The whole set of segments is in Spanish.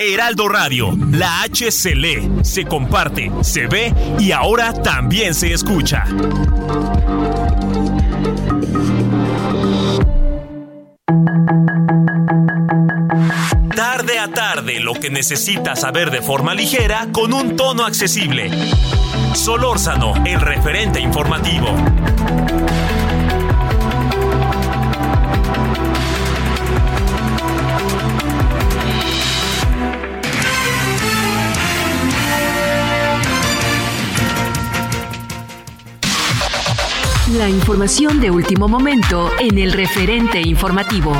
Heraldo Radio, la H se lee, se comparte, se ve y ahora también se escucha. Tarde a tarde, lo que necesitas saber de forma ligera con un tono accesible. Solórzano, el referente informativo. La información de último momento en el referente informativo.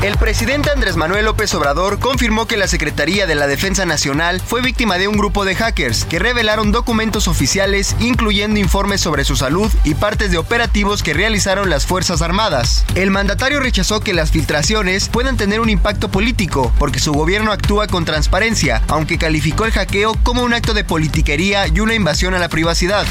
El presidente Andrés Manuel López Obrador confirmó que la Secretaría de la Defensa Nacional fue víctima de un grupo de hackers que revelaron documentos oficiales incluyendo informes sobre su salud y partes de operativos que realizaron las Fuerzas Armadas. El mandatario rechazó que las filtraciones puedan tener un impacto político porque su gobierno actúa con transparencia, aunque calificó el hackeo como un acto de politiquería y una invasión a la privacidad.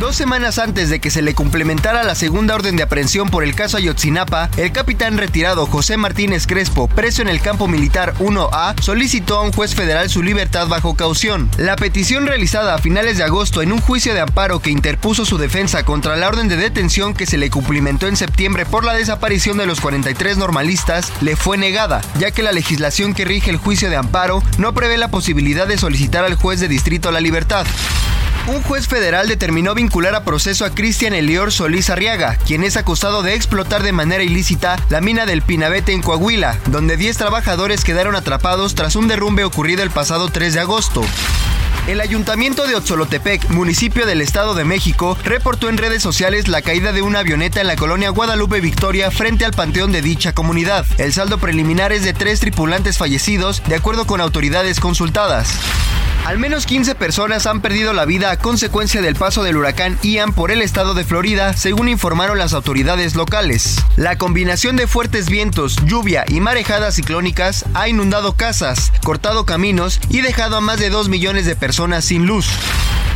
Dos semanas antes de que se le complementara la segunda orden de aprehensión por el caso Ayotzinapa, el capitán retirado José Martínez Crespo, preso en el campo militar 1A, solicitó a un juez federal su libertad bajo caución. La petición realizada a finales de agosto en un juicio de amparo que interpuso su defensa contra la orden de detención que se le cumplimentó en septiembre por la desaparición de los 43 normalistas le fue negada, ya que la legislación que rige el juicio de amparo no prevé la posibilidad de solicitar al juez de distrito la libertad. Un juez federal determinó vincular a proceso a Cristian Elior Solís Arriaga, quien es acusado de explotar de manera ilícita la mina del Pinabete en Coahuila, donde 10 trabajadores quedaron atrapados tras un derrumbe ocurrido el pasado 3 de agosto. El ayuntamiento de Otzolotepec, municipio del Estado de México, reportó en redes sociales la caída de una avioneta en la colonia Guadalupe Victoria frente al panteón de dicha comunidad. El saldo preliminar es de tres tripulantes fallecidos, de acuerdo con autoridades consultadas. Al menos 15 personas han perdido la vida a consecuencia del paso del huracán Ian por el estado de Florida, según informaron las autoridades locales. La combinación de fuertes vientos, lluvia y marejadas ciclónicas ha inundado casas, cortado caminos y dejado a más de 2 millones de personas sin luz.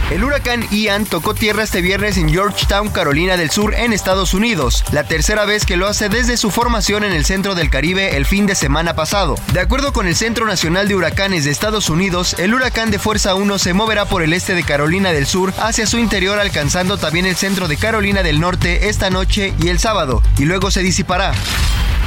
El huracán Ian tocó tierra este viernes en Georgetown, Carolina del Sur, en Estados Unidos, la tercera vez que lo hace desde su formación en el centro del Caribe el fin de semana pasado. De acuerdo con el Centro Nacional de Huracanes de Estados Unidos, el huracán de fuerza 1 se moverá por el este de Carolina del Sur hacia su interior alcanzando también el centro de Carolina del Norte esta noche y el sábado, y luego se disipará.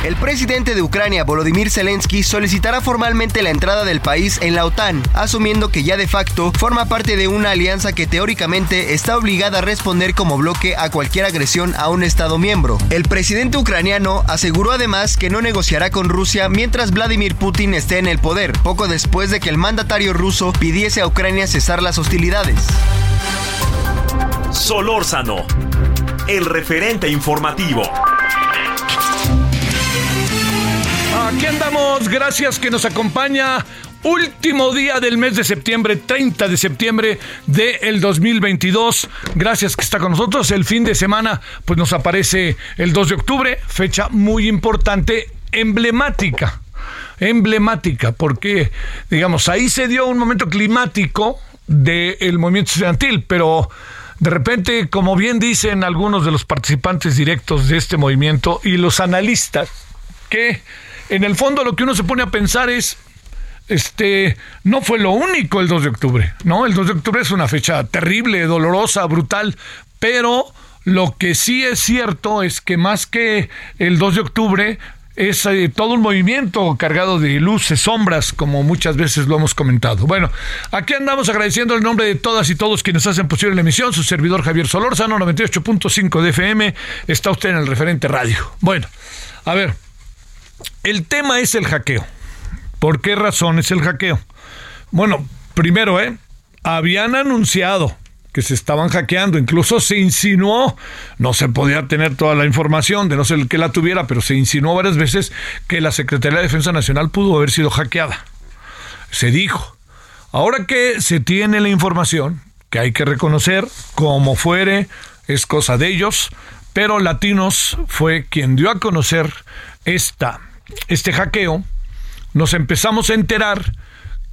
El presidente de Ucrania, Volodymyr Zelensky, solicitará formalmente la entrada del país en la OTAN, asumiendo que ya de facto forma parte de una alianza que teóricamente está obligada a responder como bloque a cualquier agresión a un Estado miembro. El presidente ucraniano aseguró además que no negociará con Rusia mientras Vladimir Putin esté en el poder, poco después de que el mandatario ruso pidiese a Ucrania cesar las hostilidades. Solórzano, el referente informativo. Aquí andamos, gracias que nos acompaña. Último día del mes de septiembre, 30 de septiembre del 2022. Gracias que está con nosotros. El fin de semana, pues nos aparece el 2 de octubre, fecha muy importante, emblemática. Emblemática, porque, digamos, ahí se dio un momento climático del movimiento estudiantil, pero de repente, como bien dicen algunos de los participantes directos de este movimiento y los analistas, que en el fondo lo que uno se pone a pensar es, este, no fue lo único el 2 de octubre, ¿no? El 2 de octubre es una fecha terrible, dolorosa, brutal, pero lo que sí es cierto es que más que el 2 de octubre, es eh, todo un movimiento cargado de luces, sombras, como muchas veces lo hemos comentado. Bueno, aquí andamos agradeciendo el nombre de todas y todos quienes hacen posible la emisión. Su servidor Javier Solórzano, 98.5 de FM. Está usted en el referente radio. Bueno, a ver, el tema es el hackeo. ¿Por qué razón es el hackeo? Bueno, primero, ¿eh? Habían anunciado que se estaban hackeando, incluso se insinuó, no se podía tener toda la información, de no ser que la tuviera, pero se insinuó varias veces que la Secretaría de Defensa Nacional pudo haber sido hackeada. Se dijo. Ahora que se tiene la información, que hay que reconocer, como fuere, es cosa de ellos, pero Latinos fue quien dio a conocer esta, este hackeo, nos empezamos a enterar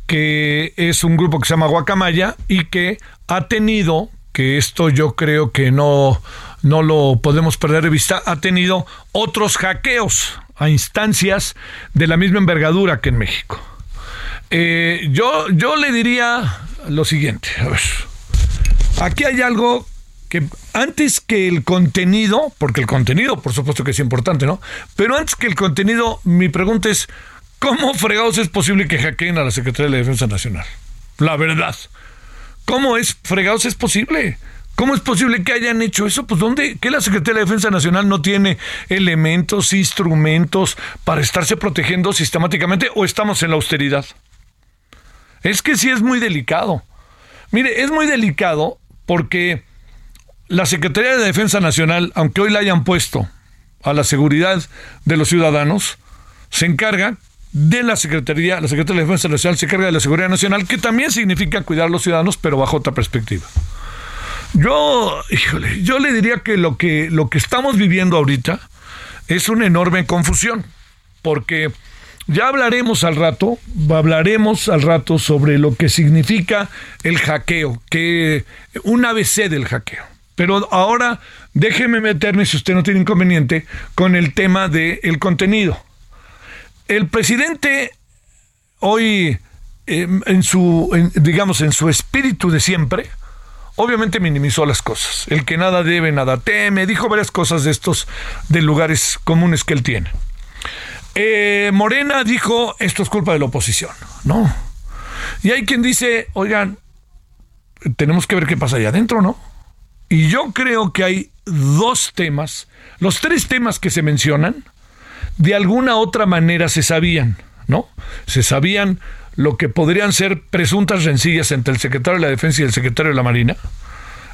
que es un grupo que se llama Guacamaya y que ha tenido, que esto yo creo que no, no lo podemos perder de vista, ha tenido otros hackeos a instancias de la misma envergadura que en México. Eh, yo, yo le diría lo siguiente, a ver, aquí hay algo que antes que el contenido, porque el contenido por supuesto que es importante, ¿no? Pero antes que el contenido, mi pregunta es, ¿cómo fregados es posible que hackeen a la Secretaría de Defensa Nacional? La verdad. ¿Cómo es fregados es posible? ¿Cómo es posible que hayan hecho eso? Pues ¿dónde? ¿Que la Secretaría de Defensa Nacional no tiene elementos, instrumentos para estarse protegiendo sistemáticamente o estamos en la austeridad? Es que sí es muy delicado. Mire, es muy delicado porque la Secretaría de Defensa Nacional, aunque hoy la hayan puesto a la seguridad de los ciudadanos, se encarga de la Secretaría, la Secretaría de Defensa Nacional se encarga de la seguridad nacional, que también significa cuidar a los ciudadanos, pero bajo otra perspectiva. Yo, híjole, yo le diría que lo que, lo que estamos viviendo ahorita es una enorme confusión, porque ya hablaremos al rato, hablaremos al rato sobre lo que significa el hackeo, que un ABC del hackeo. Pero ahora déjeme meterme, si usted no tiene inconveniente, con el tema del contenido. El presidente hoy, em, en su, digamos, en su espíritu de siempre, obviamente minimizó las cosas. El que nada debe, nada teme, dijo varias cosas de estos, de lugares comunes que él tiene. Eh, Morena dijo, esto es culpa de la oposición, ¿no? Y hay quien dice, oigan, tenemos que ver qué pasa allá adentro, ¿no? Y yo creo que hay dos temas, los tres temas que se mencionan, de alguna otra manera se sabían, ¿no? Se sabían lo que podrían ser presuntas rencillas entre el secretario de la Defensa y el secretario de la Marina,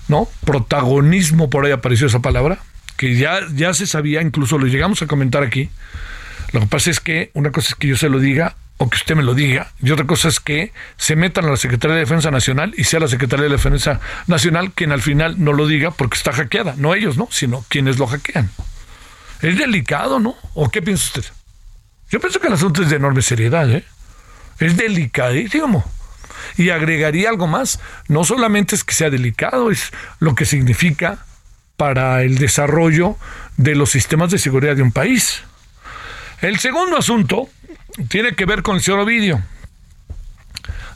¿no? Protagonismo, por ahí apareció esa palabra, que ya, ya se sabía, incluso lo llegamos a comentar aquí. Lo que pasa es que una cosa es que yo se lo diga o que usted me lo diga. Y otra cosa es que se metan a la Secretaría de Defensa Nacional y sea la Secretaría de Defensa Nacional quien al final no lo diga porque está hackeada. No ellos, ¿no? Sino quienes lo hackean. Es delicado, ¿no? ¿O qué piensa usted? Yo pienso que el asunto es de enorme seriedad, ¿eh? Es delicadísimo. Y agregaría algo más. No solamente es que sea delicado, es lo que significa para el desarrollo de los sistemas de seguridad de un país. El segundo asunto tiene que ver con el señor Ovidio.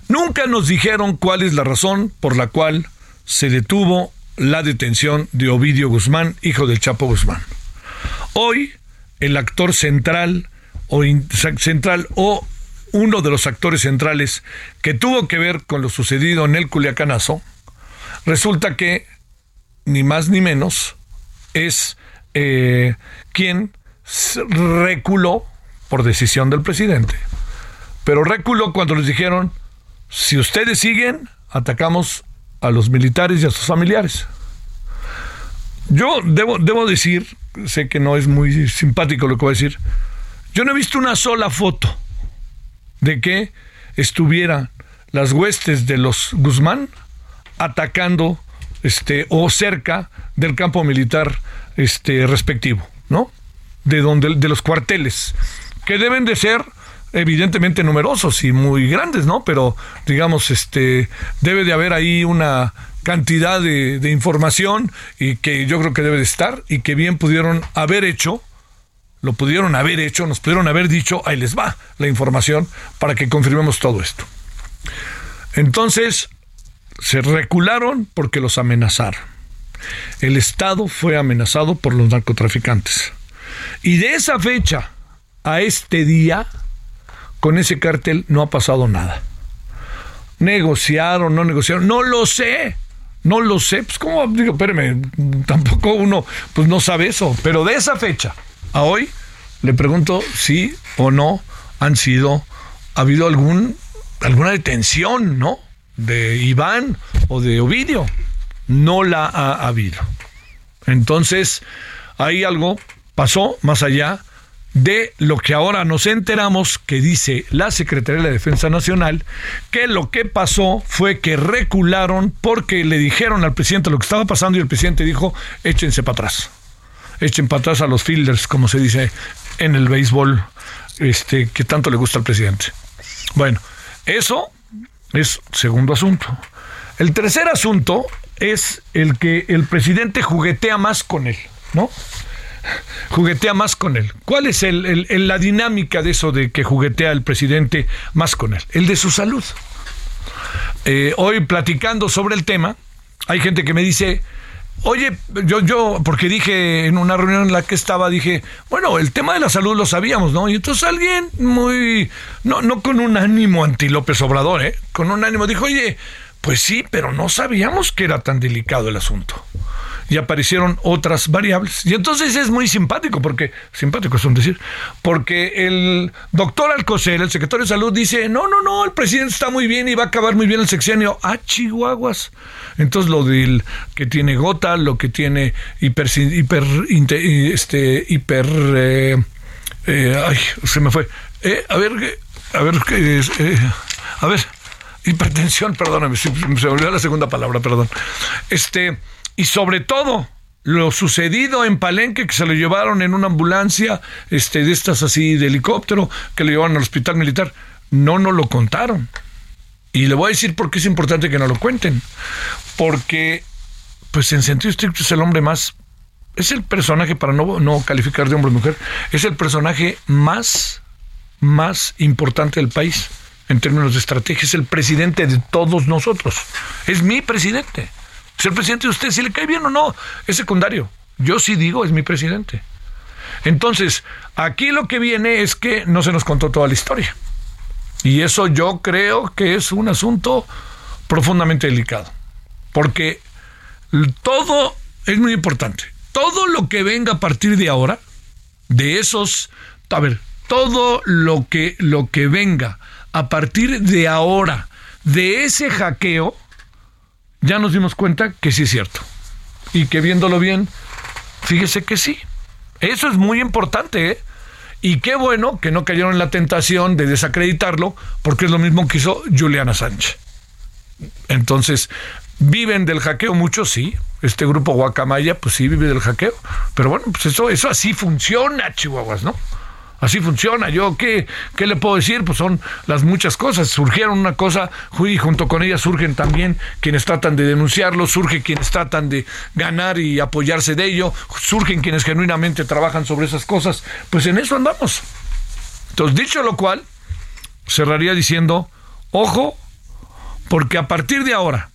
Nunca nos dijeron cuál es la razón por la cual se detuvo la detención de Ovidio Guzmán, hijo del Chapo Guzmán. Hoy, el actor central o central o uno de los actores centrales que tuvo que ver con lo sucedido en el Culiacanazo, resulta que ni más ni menos es eh, quien reculó por decisión del presidente. Pero reculó cuando les dijeron, si ustedes siguen, atacamos a los militares y a sus familiares. Yo debo, debo decir, sé que no es muy simpático lo que voy a decir, yo no he visto una sola foto de que estuvieran las huestes de los Guzmán atacando este o cerca del campo militar este respectivo, ¿no? De donde de los cuarteles que deben de ser evidentemente numerosos y muy grandes, ¿no? Pero digamos, este, debe de haber ahí una cantidad de, información y que yo creo que debe de estar y que bien pudieron haber hecho, lo pudieron haber hecho, nos pudieron haber dicho, ahí les va la información para que confirmemos todo esto. Entonces, se recularon porque los amenazaron. El Estado fue amenazado por los narcotraficantes. Y de esa fecha a este día, con ese cártel no ha pasado nada. Negociaron, no negociaron, no lo sé. No lo sé, pues cómo digo, espérame, tampoco uno pues no sabe eso, pero de esa fecha a hoy le pregunto si o no han sido ha habido algún alguna detención, ¿no? de Iván o de Ovidio. no la ha habido. Entonces, ahí algo pasó más allá de lo que ahora nos enteramos que dice la Secretaría de la Defensa Nacional, que lo que pasó fue que recularon porque le dijeron al presidente lo que estaba pasando y el presidente dijo, échense para atrás, echen para atrás a los fielders, como se dice en el béisbol, este, que tanto le gusta al presidente. Bueno, eso es segundo asunto. El tercer asunto es el que el presidente juguetea más con él, ¿no? Juguetea más con él. ¿Cuál es el, la dinámica de eso de que juguetea el presidente más con él? El de su salud. Eh, hoy platicando sobre el tema, hay gente que me dice, Oye, yo, yo, porque dije en una reunión en la que estaba, dije, bueno, el tema de la salud lo sabíamos, ¿no? Y entonces alguien muy, no, no con un ánimo anti López Obrador, ¿eh? Con un ánimo dijo, oye, pues sí, pero no sabíamos que era tan delicado el asunto y aparecieron otras variables. Y entonces es muy simpático, porque, simpático es un decir, porque el doctor Alcocer, el secretario de salud, dice, no, no, no, el presidente está muy bien y va a acabar muy bien el sexenio. Ah, chihuahuas. Entonces lo del que tiene gota, lo que tiene hiper, hiper, este, hiper, eh, eh, ay, se me fue. Eh, a ver, a ver, a ver, hipertensión, perdóname, se me la segunda palabra, perdón. Este, y sobre todo lo sucedido en Palenque, que se lo llevaron en una ambulancia este, de estas así de helicóptero, que lo llevaron al hospital militar, no nos lo contaron. Y le voy a decir por qué es importante que no lo cuenten. Porque, pues en sentido estricto es el hombre más, es el personaje, para no, no calificar de hombre o mujer, es el personaje más, más importante del país en términos de estrategia, es el presidente de todos nosotros. Es mi presidente. Si el presidente de usted, si le cae bien o no, es secundario. Yo sí digo, es mi presidente. Entonces, aquí lo que viene es que no se nos contó toda la historia. Y eso yo creo que es un asunto profundamente delicado. Porque todo es muy importante. Todo lo que venga a partir de ahora, de esos, a ver, todo lo que, lo que venga a partir de ahora, de ese hackeo, ya nos dimos cuenta que sí es cierto. Y que viéndolo bien, fíjese que sí. Eso es muy importante, ¿eh? Y qué bueno que no cayeron en la tentación de desacreditarlo, porque es lo mismo que hizo Juliana Sánchez. Entonces, ¿viven del hackeo muchos? Sí. Este grupo Guacamaya, pues sí, vive del hackeo. Pero bueno, pues eso, eso así funciona, Chihuahuas, ¿no? Así funciona. Yo, ¿qué, ¿qué le puedo decir? Pues son las muchas cosas. Surgieron una cosa y junto con ellas surgen también quienes tratan de denunciarlo, surge quienes tratan de ganar y apoyarse de ello, surgen quienes genuinamente trabajan sobre esas cosas. Pues en eso andamos. Entonces, dicho lo cual, cerraría diciendo, ojo, porque a partir de ahora,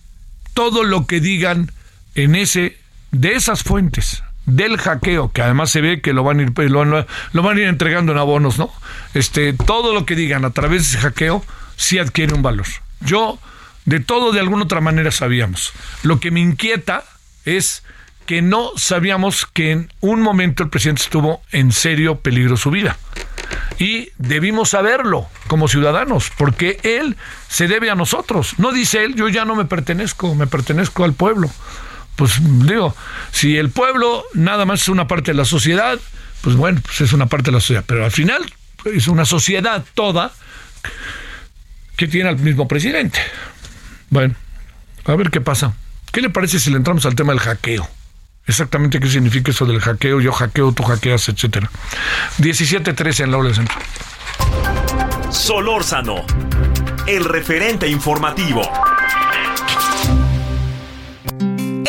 todo lo que digan en ese, de esas fuentes, del hackeo, que además se ve que lo van a ir, lo, van a ir entregando en abonos, ¿no? Este, todo lo que digan a través de ese hackeo sí adquiere un valor. Yo, de todo, de alguna otra manera sabíamos. Lo que me inquieta es que no sabíamos que en un momento el presidente estuvo en serio peligro su vida. Y debimos saberlo como ciudadanos, porque él se debe a nosotros. No dice él, yo ya no me pertenezco, me pertenezco al pueblo pues digo, si el pueblo nada más es una parte de la sociedad, pues bueno, pues es una parte de la sociedad, pero al final es una sociedad toda que tiene al mismo presidente. Bueno, a ver qué pasa. ¿Qué le parece si le entramos al tema del hackeo? Exactamente qué significa eso del hackeo, yo hackeo, tú hackeas, etcétera. 17-13 en la hora centro. Solórzano, el referente informativo.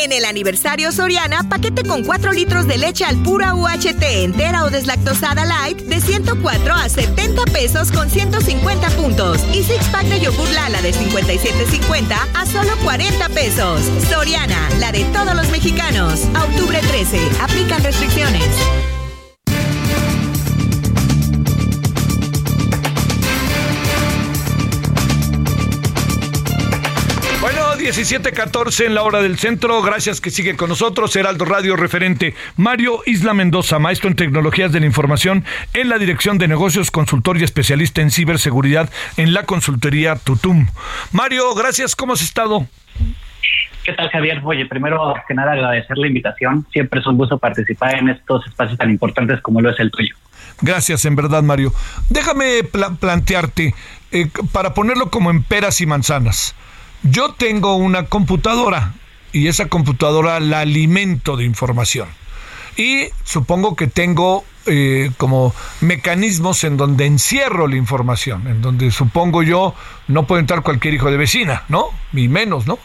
En el aniversario Soriana, paquete con 4 litros de leche al pura UHT entera o deslactosada light de 104 a 70 pesos con 150 puntos. Y six pack de yogur Lala de 57.50 a solo 40 pesos. Soriana, la de todos los mexicanos. A octubre 13, aplican restricciones. 17:14 en la hora del centro. Gracias que sigue con nosotros. Heraldo Radio referente Mario Isla Mendoza, maestro en tecnologías de la información en la Dirección de Negocios, consultor y especialista en ciberseguridad en la consultoría Tutum. Mario, gracias. ¿Cómo has estado? ¿Qué tal, Javier? Oye, primero que nada agradecer la invitación. Siempre es un gusto participar en estos espacios tan importantes como lo es el tuyo. Gracias, en verdad, Mario. Déjame plantearte, eh, para ponerlo como en peras y manzanas. Yo tengo una computadora y esa computadora la alimento de información. Y supongo que tengo eh, como mecanismos en donde encierro la información, en donde supongo yo no puede entrar cualquier hijo de vecina, ¿no? Ni menos, ¿no?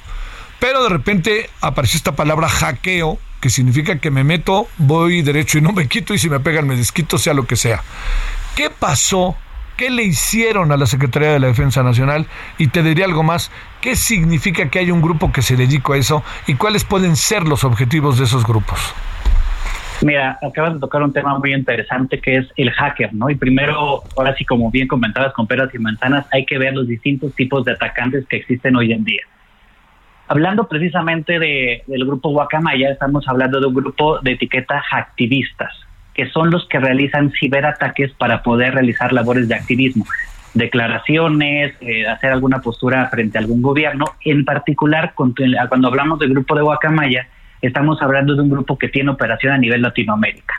Pero de repente apareció esta palabra hackeo, que significa que me meto, voy derecho y no me quito, y si me pegan me desquito, sea lo que sea. ¿Qué pasó? ¿Qué le hicieron a la Secretaría de la Defensa Nacional? Y te diría algo más, ¿qué significa que hay un grupo que se dedica a eso y cuáles pueden ser los objetivos de esos grupos? Mira, acabas de tocar un tema muy interesante que es el hacker, ¿no? Y primero, ahora sí, como bien comentabas con peras y manzanas, hay que ver los distintos tipos de atacantes que existen hoy en día. Hablando precisamente de, del grupo Guacamaya, estamos hablando de un grupo de etiqueta activistas, que son los que realizan ciberataques para poder realizar labores de activismo, declaraciones, eh, hacer alguna postura frente a algún gobierno. En particular, cuando hablamos del grupo de Guacamaya, estamos hablando de un grupo que tiene operación a nivel Latinoamérica.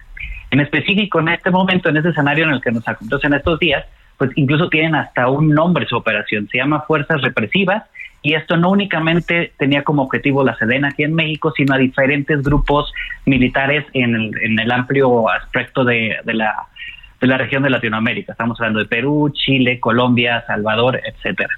En específico, en este momento, en ese escenario en el que nos acontece en estos días, pues incluso tienen hasta un nombre su operación, se llama Fuerzas Represivas, y esto no únicamente tenía como objetivo la Sedena aquí en México, sino a diferentes grupos militares en el, amplio aspecto de, la, de la región de Latinoamérica. Estamos hablando de Perú, Chile, Colombia, Salvador, etcétera.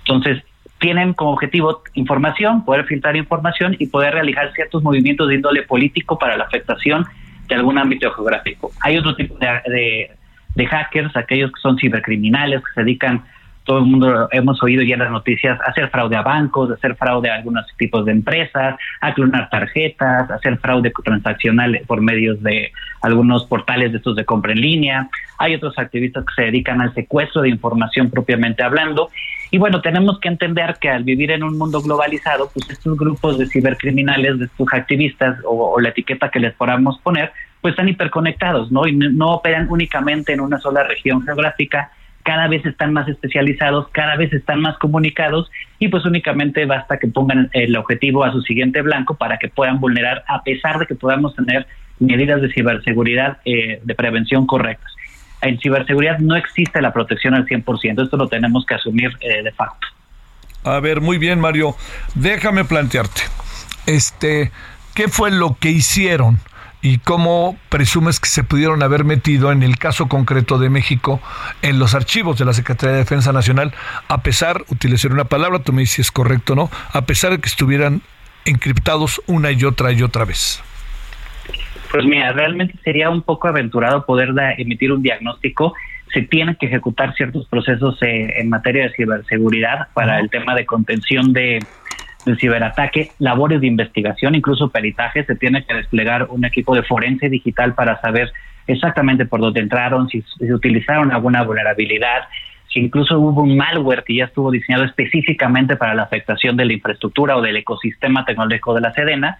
Entonces, tienen como objetivo información, poder filtrar información y poder realizar ciertos movimientos de índole político para la afectación de algún ámbito geográfico. Hay otro tipo de, de, hackers, aquellos que son cibercriminales, que se dedican, todo el mundo hemos oído ya las noticias, hacer fraude a bancos, hacer fraude a algunos tipos de empresas, a clonar tarjetas, hacer fraude transaccional por medios de algunos portales de estos de compra en línea. Hay otros activistas que se dedican al secuestro de información propiamente hablando y bueno, tenemos que entender que al vivir en un mundo globalizado, pues estos grupos de cibercriminales, de estos activistas o, la etiqueta que les podamos poner, pues están hiperconectados, ¿no? Y no, operan únicamente en una sola región geográfica, cada vez están más especializados, cada vez están más comunicados y pues únicamente basta que pongan el objetivo a su siguiente blanco para que puedan vulnerar, a pesar de que podamos tener medidas de ciberseguridad eh, de prevención correctas en ciberseguridad no existe la protección al 100%. Esto lo tenemos que asumir eh, de facto. A ver, muy bien, Mario. Déjame plantearte. Este, ¿qué fue lo que hicieron? ¿Y cómo presumes que se pudieron haber metido en el caso concreto de México en los archivos de la Secretaría de Defensa Nacional, a pesar, utilicé una palabra, tú me dices si es correcto o no, a pesar de que estuvieran encriptados una y otra y otra vez? Pues mira, realmente sería un poco aventurado poder emitir un diagnóstico. Se tienen que ejecutar ciertos procesos eh, en materia de ciberseguridad para el tema de contención de, del ciberataque, labores de investigación, incluso peritaje. Se tiene que desplegar un equipo de forense digital para saber exactamente por dónde entraron, si, si utilizaron alguna vulnerabilidad, si incluso hubo un malware que ya estuvo diseñado específicamente para la afectación de la infraestructura o del ecosistema tecnológico de la Sedena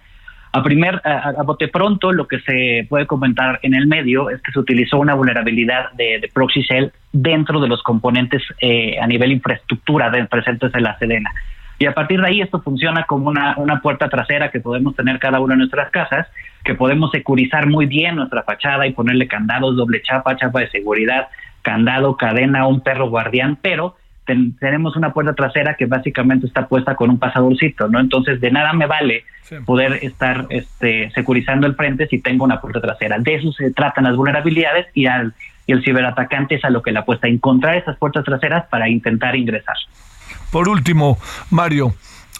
a primer, a, bote pronto, lo que se puede comentar en el medio es que se utilizó una vulnerabilidad de, proxy shell dentro de los componentes eh, a nivel infraestructura de, presentes en la Sedena. Y a partir de ahí esto funciona como una, una puerta trasera que podemos tener cada una de nuestras casas, que podemos securizar muy bien nuestra fachada y ponerle candados, doble chapa, chapa de seguridad, candado, cadena, un perro guardián, pero tenemos una puerta trasera que básicamente está puesta con un pasadorcito, ¿no? Entonces, de nada me vale poder estar este, securizando el frente si tengo una puerta trasera. De eso se tratan las vulnerabilidades y, al, y el ciberatacante es a lo que le apuesta, encontrar esas puertas traseras para intentar ingresar. Por último, Mario,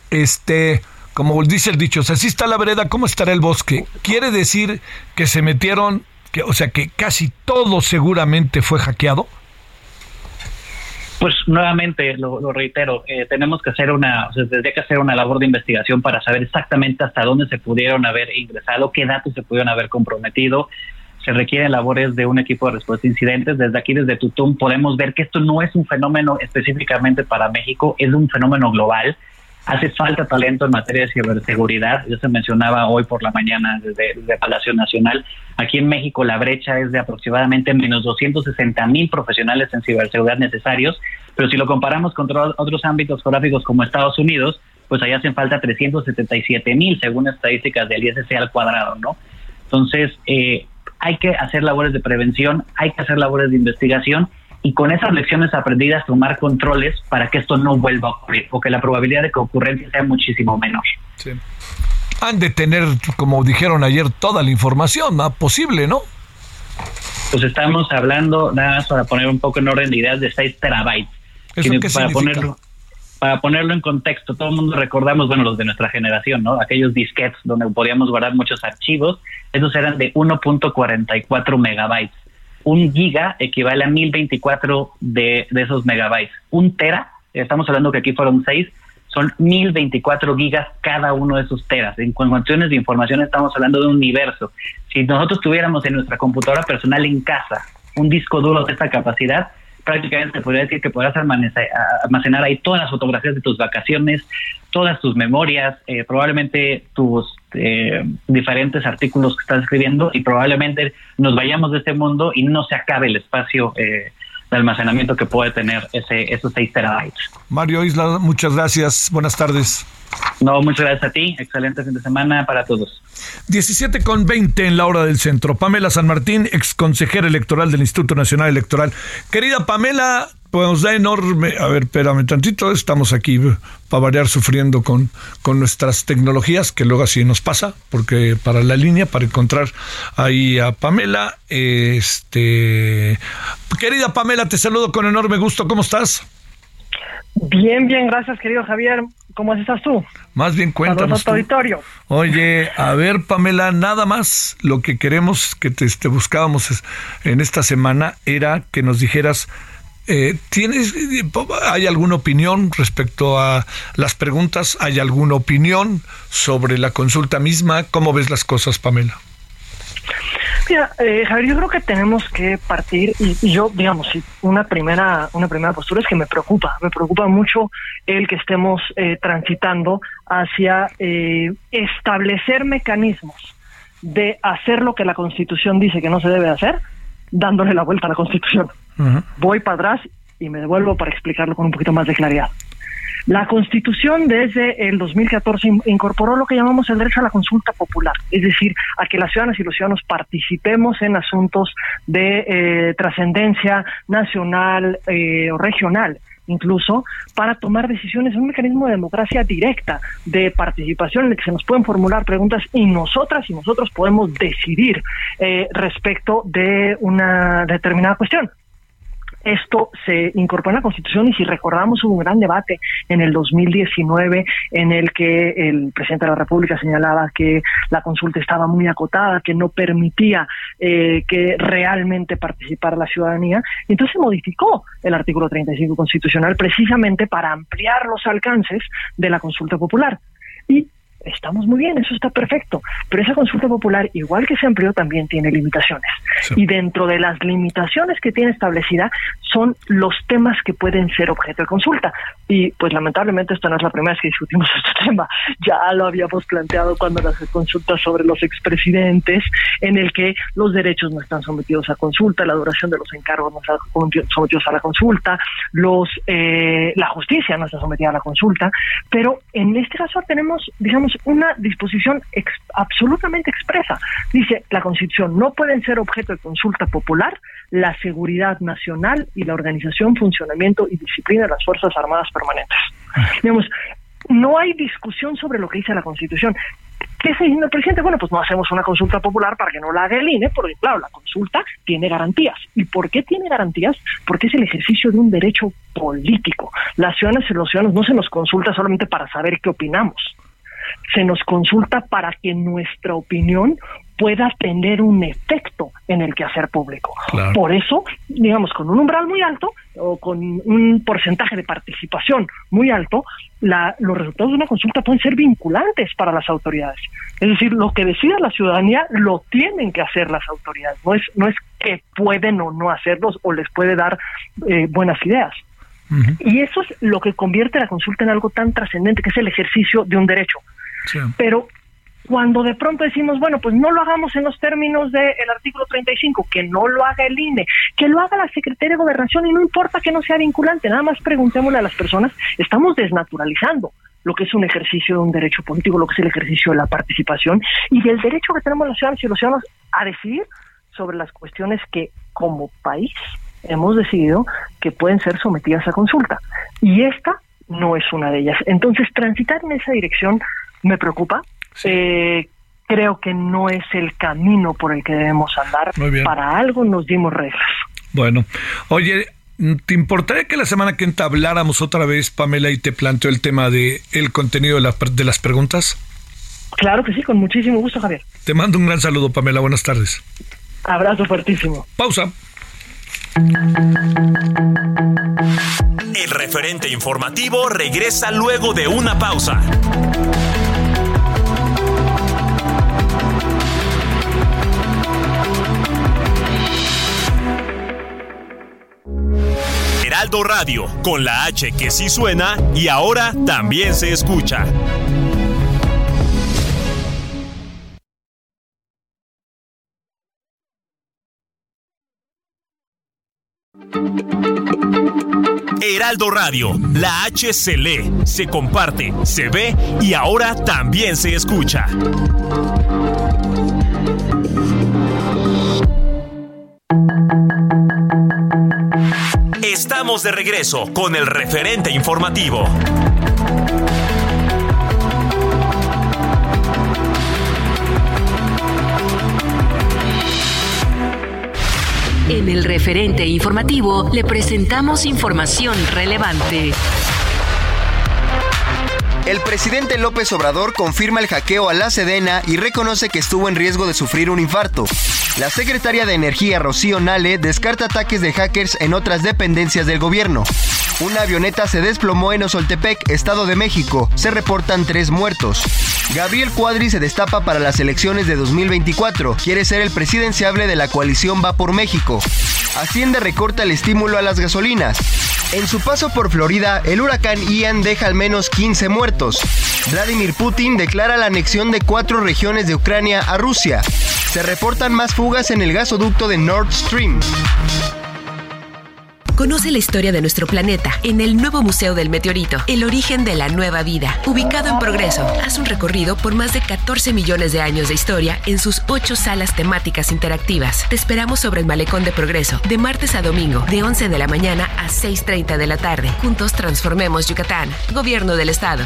este, como dice el dicho, si así está la vereda, ¿cómo estará el bosque? Quiere decir que se metieron, que, o sea, que casi todo seguramente fue hackeado. Pues nuevamente, lo, reitero, eh, tenemos que hacer una, o sea, tendría que hacer una labor de investigación para saber exactamente hasta dónde se pudieron haber ingresado, qué datos se pudieron haber comprometido. Se requieren labores de un equipo de respuesta a incidentes. Desde aquí, desde Tutum, podemos ver que esto no es un fenómeno específicamente para México, es un fenómeno global hace falta talento en materia de ciberseguridad. Ya se mencionaba hoy por la mañana desde, Palacio Nacional. Aquí en México la brecha es de aproximadamente menos 260 mil profesionales en ciberseguridad necesarios, pero si lo comparamos con otros ámbitos geográficos como Estados Unidos, pues allá hacen falta 377 mil, según estadísticas del ISC al cuadrado, ¿no? Entonces, eh, hay que hacer labores de prevención, hay que hacer labores de investigación y con esas lecciones aprendidas tomar controles para que esto no vuelva a ocurrir o que la probabilidad de que ocurrencia sea muchísimo menor. Sí. Han de tener, como dijeron ayer, toda la información posible, ¿no? Pues estamos hablando, nada más para poner un poco en orden de ideas, de 6 terabytes. ¿Eso qué para significa? ponerlo para ponerlo en contexto, todo el mundo recordamos, bueno, los de nuestra generación, ¿no? Aquellos disquetes donde podíamos guardar muchos archivos, esos eran de 1.44 megabytes. Un giga equivale a 1024 de, de esos megabytes. Un tera, estamos hablando que aquí fueron 6, son 1024 gigas cada uno de esos teras. En cuestiones de información estamos hablando de un universo. Si nosotros tuviéramos en nuestra computadora personal en casa un disco duro de esta capacidad, prácticamente podría decir que podrás almacenar ahí todas las fotografías de tus vacaciones, todas tus memorias, eh, probablemente tus eh, diferentes artículos que estás escribiendo y probablemente nos vayamos de este mundo y no se acabe el espacio eh, de almacenamiento que puede tener ese, esos 6 terabytes. Mario Isla, muchas gracias. Buenas tardes. No, muchas gracias a ti. Excelente fin de semana para todos. 17 con 20 en la hora del centro. Pamela San Martín, ex consejera electoral del Instituto Nacional Electoral. Querida Pamela, pues nos da enorme. A ver, espérame tantito. Estamos aquí para variar sufriendo con, con nuestras tecnologías, que luego así nos pasa, porque para la línea, para encontrar ahí a Pamela, este. Querida Pamela, te saludo con enorme gusto. ¿Cómo estás? Bien, bien, gracias, querido Javier. ¿Cómo estás tú? Más bien cuéntanos. Tú. auditorio. Oye, a ver, Pamela, nada más lo que queremos que te, te buscábamos en esta semana era que nos dijeras, eh, ¿tienes, hay alguna opinión respecto a las preguntas? ¿Hay alguna opinión sobre la consulta misma? ¿Cómo ves las cosas, Pamela? Mira, eh, Javier, yo creo que tenemos que partir y, y, yo, digamos, una primera una primera postura es que me preocupa, me preocupa mucho el que estemos eh, transitando hacia eh, establecer mecanismos de hacer lo que la Constitución dice que no se debe hacer, dándole la vuelta a la Constitución. Uh -huh. Voy para atrás y me devuelvo para explicarlo con un poquito más de claridad. La Constitución desde el 2014 incorporó lo que llamamos el derecho a la consulta popular, es decir, a que las ciudadanas y los ciudadanos participemos en asuntos de eh, trascendencia nacional eh, o regional incluso para tomar decisiones en un mecanismo de democracia directa, de participación en el que se nos pueden formular preguntas y nosotras y nosotros podemos decidir eh, respecto de una determinada cuestión esto se incorporó en la Constitución y si recordamos hubo un gran debate en el 2019 en el que el presidente de la República señalaba que la consulta estaba muy acotada, que no permitía eh, que realmente participara la ciudadanía. Entonces se modificó el artículo 35 constitucional precisamente para ampliar los alcances de la consulta popular. Y estamos muy bien, eso está perfecto, pero esa consulta popular, igual que se amplió, también tiene limitaciones. Sí. Y dentro de las limitaciones que tiene establecida son los temas que pueden ser objeto de consulta. Y pues lamentablemente esto no es la primera vez que discutimos este tema, ya lo habíamos planteado cuando las consultas sobre los expresidentes, en el que los derechos no están sometidos a consulta, la duración de los encargos no está sometidos a la consulta, los eh, la justicia no está sometida a la consulta, pero en este caso tenemos, digamos, una disposición absolutamente expresa. Dice, la Constitución no pueden ser objeto de consulta popular la seguridad nacional y la organización, funcionamiento y disciplina de las Fuerzas Armadas permanentes. Digamos, no hay discusión sobre lo que dice la Constitución. ¿Qué está diciendo el presidente? Bueno, pues no hacemos una consulta popular para que no la haga el INE, porque claro, la consulta tiene garantías. ¿Y por qué tiene garantías? Porque es el ejercicio de un derecho político. Las ciudadanas y los ciudadanos no se nos consulta solamente para saber qué opinamos se nos consulta para que nuestra opinión pueda tener un efecto en el quehacer público. Claro. Por eso, digamos, con un umbral muy alto o con un porcentaje de participación muy alto, la, los resultados de una consulta pueden ser vinculantes para las autoridades. Es decir, lo que decida la ciudadanía lo tienen que hacer las autoridades. No es, no es que pueden o no hacerlos o les puede dar eh, buenas ideas. Uh -huh. Y eso es lo que convierte la consulta en algo tan trascendente, que es el ejercicio de un derecho. Sí. Pero cuando de pronto decimos, bueno, pues no lo hagamos en los términos del de artículo 35, que no lo haga el INE, que lo haga la Secretaría de Gobernación y no importa que no sea vinculante, nada más preguntémosle a las personas, estamos desnaturalizando lo que es un ejercicio de un derecho político, lo que es el ejercicio de la participación y del derecho que tenemos los ciudadanos y los ciudadanos a decidir sobre las cuestiones que como país hemos decidido que pueden ser sometidas a consulta. Y esta no es una de ellas. Entonces, transitar en esa dirección me preocupa. Eh, creo que no es el camino por el que debemos andar. Para algo nos dimos reglas. Bueno, oye, ¿te importaría que la semana que entra habláramos otra vez, Pamela, y te planteo el tema de el contenido de, de las preguntas? Claro que sí, con muchísimo gusto, Javier. Te mando un gran saludo, Pamela. Buenas tardes. Abrazo fuertísimo. Pausa. El referente informativo regresa luego de una pausa. Heraldo Radio, con la H que sí suena y ahora también se escucha. Heraldo Radio, la H se lee, se comparte, se ve y ahora también se escucha. Estamos de regreso con el referente informativo. En el referente informativo le presentamos información relevante. El presidente López Obrador confirma el hackeo a la Sedena y reconoce que estuvo en riesgo de sufrir un infarto. La secretaria de Energía Rocío Nale descarta ataques de hackers en otras dependencias del gobierno. Una avioneta se desplomó en Osoltepec, Estado de México. Se reportan tres muertos. Gabriel Cuadri se destapa para las elecciones de 2024. Quiere ser el presidenciable de la coalición Va por México. Hacienda recorta el estímulo a las gasolinas. En su paso por Florida, el huracán Ian deja al menos 15 muertos. Vladimir Putin declara la anexión de cuatro regiones de Ucrania a Rusia. Se reportan más fugas en el gasoducto de Nord Stream. Conoce la historia de nuestro planeta en el nuevo Museo del Meteorito, el origen de la nueva vida, ubicado en Progreso. Haz un recorrido por más de 14 millones de años de historia en sus ocho salas temáticas interactivas. Te esperamos sobre el Malecón de Progreso, de martes a domingo, de 11 de la mañana a 6.30 de la tarde. Juntos transformemos Yucatán. Gobierno del Estado.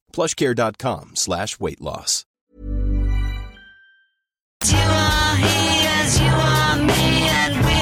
plushcare.com slash weight loss. You are he as you are me and we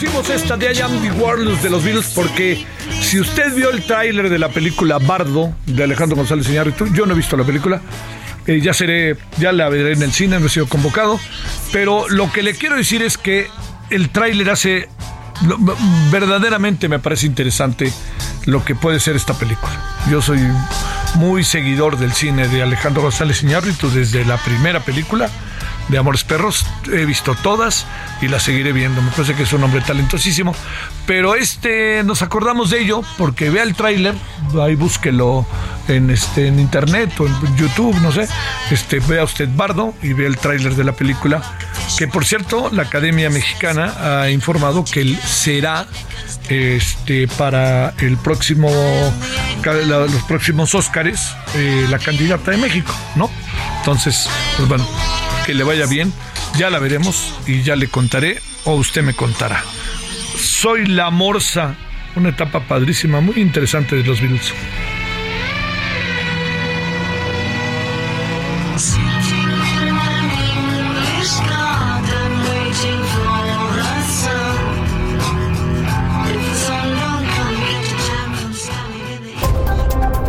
Pusimos esta de I Am Warlords de los Beatles porque si usted vio el tráiler de la película Bardo de Alejandro González Iñárritu, yo no he visto la película, eh, ya seré, ya la veré en el cine, no he sido convocado, pero lo que le quiero decir es que el tráiler hace verdaderamente me parece interesante lo que puede ser esta película. Yo soy muy seguidor del cine de Alejandro González Iñárritu desde la primera película de Amores Perros. He visto todas y las seguiré viendo. Me parece que es un hombre talentosísimo. Pero este, nos acordamos de ello porque vea el tráiler, ahí búsquelo en, este, en internet o en YouTube, no sé. Este, vea usted Bardo y vea el tráiler de la película. Que por cierto, la Academia Mexicana ha informado que él será este, para el próximo, los próximos Óscares, eh, la candidata de México, ¿no? Entonces, pues bueno, que le vaya bien, ya la veremos y ya le contaré o usted me contará. Soy la Morsa, una etapa padrísima, muy interesante de los Beatles.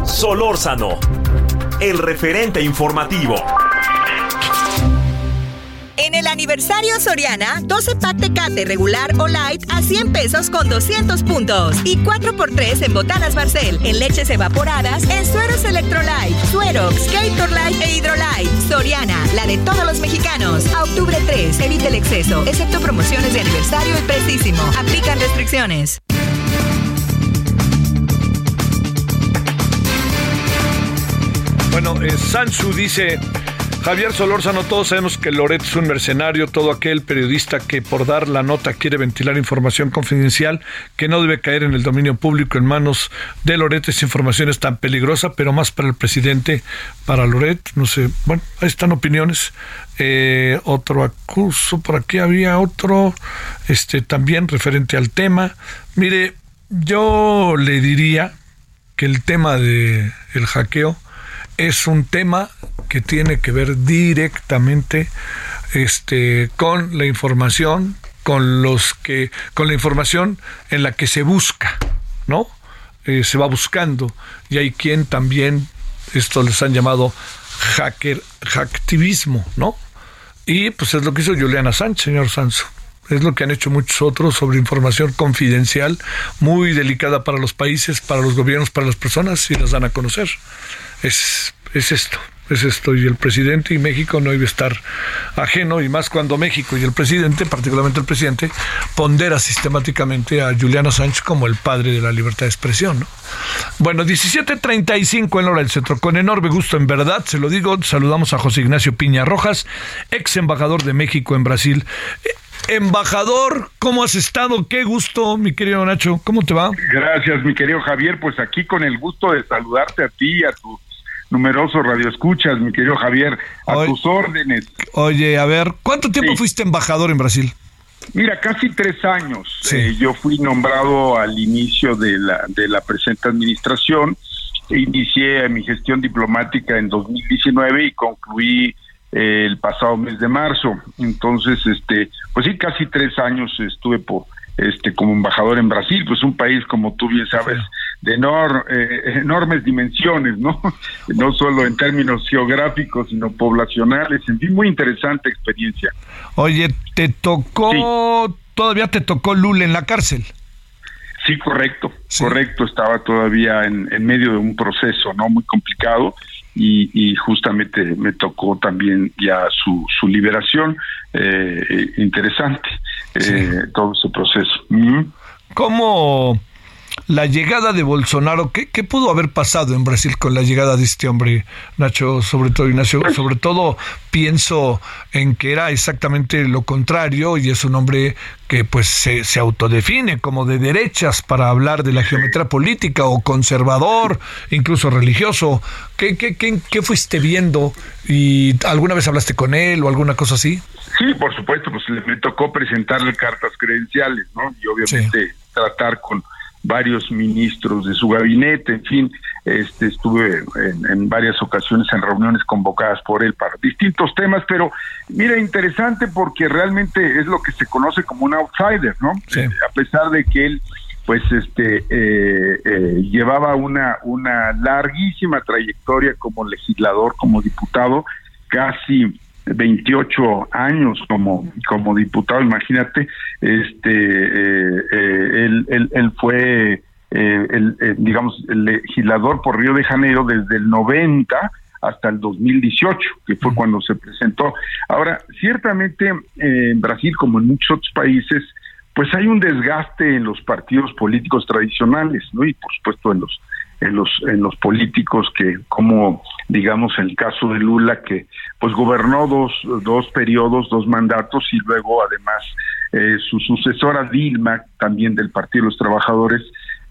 Solórzano, el referente informativo. El aniversario Soriana, 12 pack regular o light a 100 pesos con 200 puntos. Y 4x3 en botanas Barcel, en leches evaporadas, en sueros Electrolyte, Suerox, Light e Hydrolyte. Soriana, la de todos los mexicanos. A octubre 3, evite el exceso, excepto promociones de aniversario y prestísimo. Aplican restricciones. Bueno, eh, Sansu dice, Javier Solórzano, todos sabemos que Loret es un mercenario, todo aquel periodista que por dar la nota quiere ventilar información confidencial que no debe caer en el dominio público en manos de Loret. Esa información es tan peligrosa, pero más para el presidente, para Loret, no sé. Bueno, ahí están opiniones. Eh, otro acuso, por aquí había otro, este también referente al tema. Mire, yo le diría que el tema de el hackeo es un tema que tiene que ver directamente este, con la información, con los que, con la información en la que se busca, ¿no? Eh, se va buscando y hay quien también, esto les han llamado hacker, hacktivismo, ¿no? Y pues es lo que hizo Juliana Sánchez, señor Sanso. Es lo que han hecho muchos otros sobre información confidencial, muy delicada para los países, para los gobiernos, para las personas, y las dan a conocer es, es esto, es esto. Y el presidente y México no iba a estar ajeno, y más cuando México y el presidente, particularmente el presidente, pondera sistemáticamente a Juliano Sánchez como el padre de la libertad de expresión. ¿no? Bueno, 17.35 en hora del centro. Con enorme gusto, en verdad, se lo digo, saludamos a José Ignacio Piña Rojas, ex embajador de México en Brasil. Eh, embajador, ¿cómo has estado? Qué gusto, mi querido Nacho. ¿Cómo te va? Gracias, mi querido Javier. Pues aquí con el gusto de saludarte a ti y a tu numerosos radioescuchas, mi querido Javier, a tus órdenes. Oye, a ver, ¿cuánto tiempo fuiste embajador en Brasil? Mira, casi tres años. Eh, yo fui nombrado al inicio de la, de la presente administración. Inicié mi gestión diplomática en 2019 y concluí eh, el pasado mes de marzo. Entonces, este, pues sí, casi tres años estuve por, este, como embajador en Brasil, pues un país, como tú bien sabes, de eh, enormes dimensiones, ¿no? No solo en términos geográficos, sino poblacionales. En fin, muy interesante experiencia. Oye, ¿te tocó, todavía te tocó Lula en la cárcel? Sí, correcto, correcto. Estaba todavía en, en, medio de un proceso, ¿no? Muy complicado y, justamente me tocó también ya su, su liberación. Eh, interesante eh, todo ese proceso. ¿Cómo la llegada de Bolsonaro, ¿qué, ¿qué, pudo haber pasado en Brasil con la llegada de este hombre, Nacho? Sobre todo, Ignacio, sobre todo pienso en que era exactamente lo contrario y es un hombre que pues se, se autodefine como de derechas para hablar de la geometría política o conservador, incluso religioso. ¿Qué, qué, qué, qué fuiste viendo? ¿Y alguna vez hablaste con él o alguna cosa así? Sí, por supuesto, pues le, me tocó presentarle cartas credenciales, ¿no? Y obviamente tratar con varios ministros de su gabinete, en fin, este, estuve en, varias ocasiones en reuniones convocadas por él para distintos temas, pero mira, interesante porque realmente es lo que se conoce como un outsider, ¿no? a pesar de que él pues este eh, eh, llevaba una una larguísima trayectoria como legislador, como diputado, casi 28 años como, como diputado, imagínate, este, eh, eh, él, él, fue, eh, el, digamos, el legislador por Río de Janeiro desde el 90 hasta el 2018, que fue cuando se presentó. Ahora, ciertamente en Brasil, como en muchos otros países, pues hay un desgaste en los partidos políticos tradicionales, ¿no? Y por supuesto en los en los en los políticos que como digamos el caso de Lula que pues gobernó dos dos periodos dos mandatos y luego además eh, su sucesora Dilma también del Partido de los Trabajadores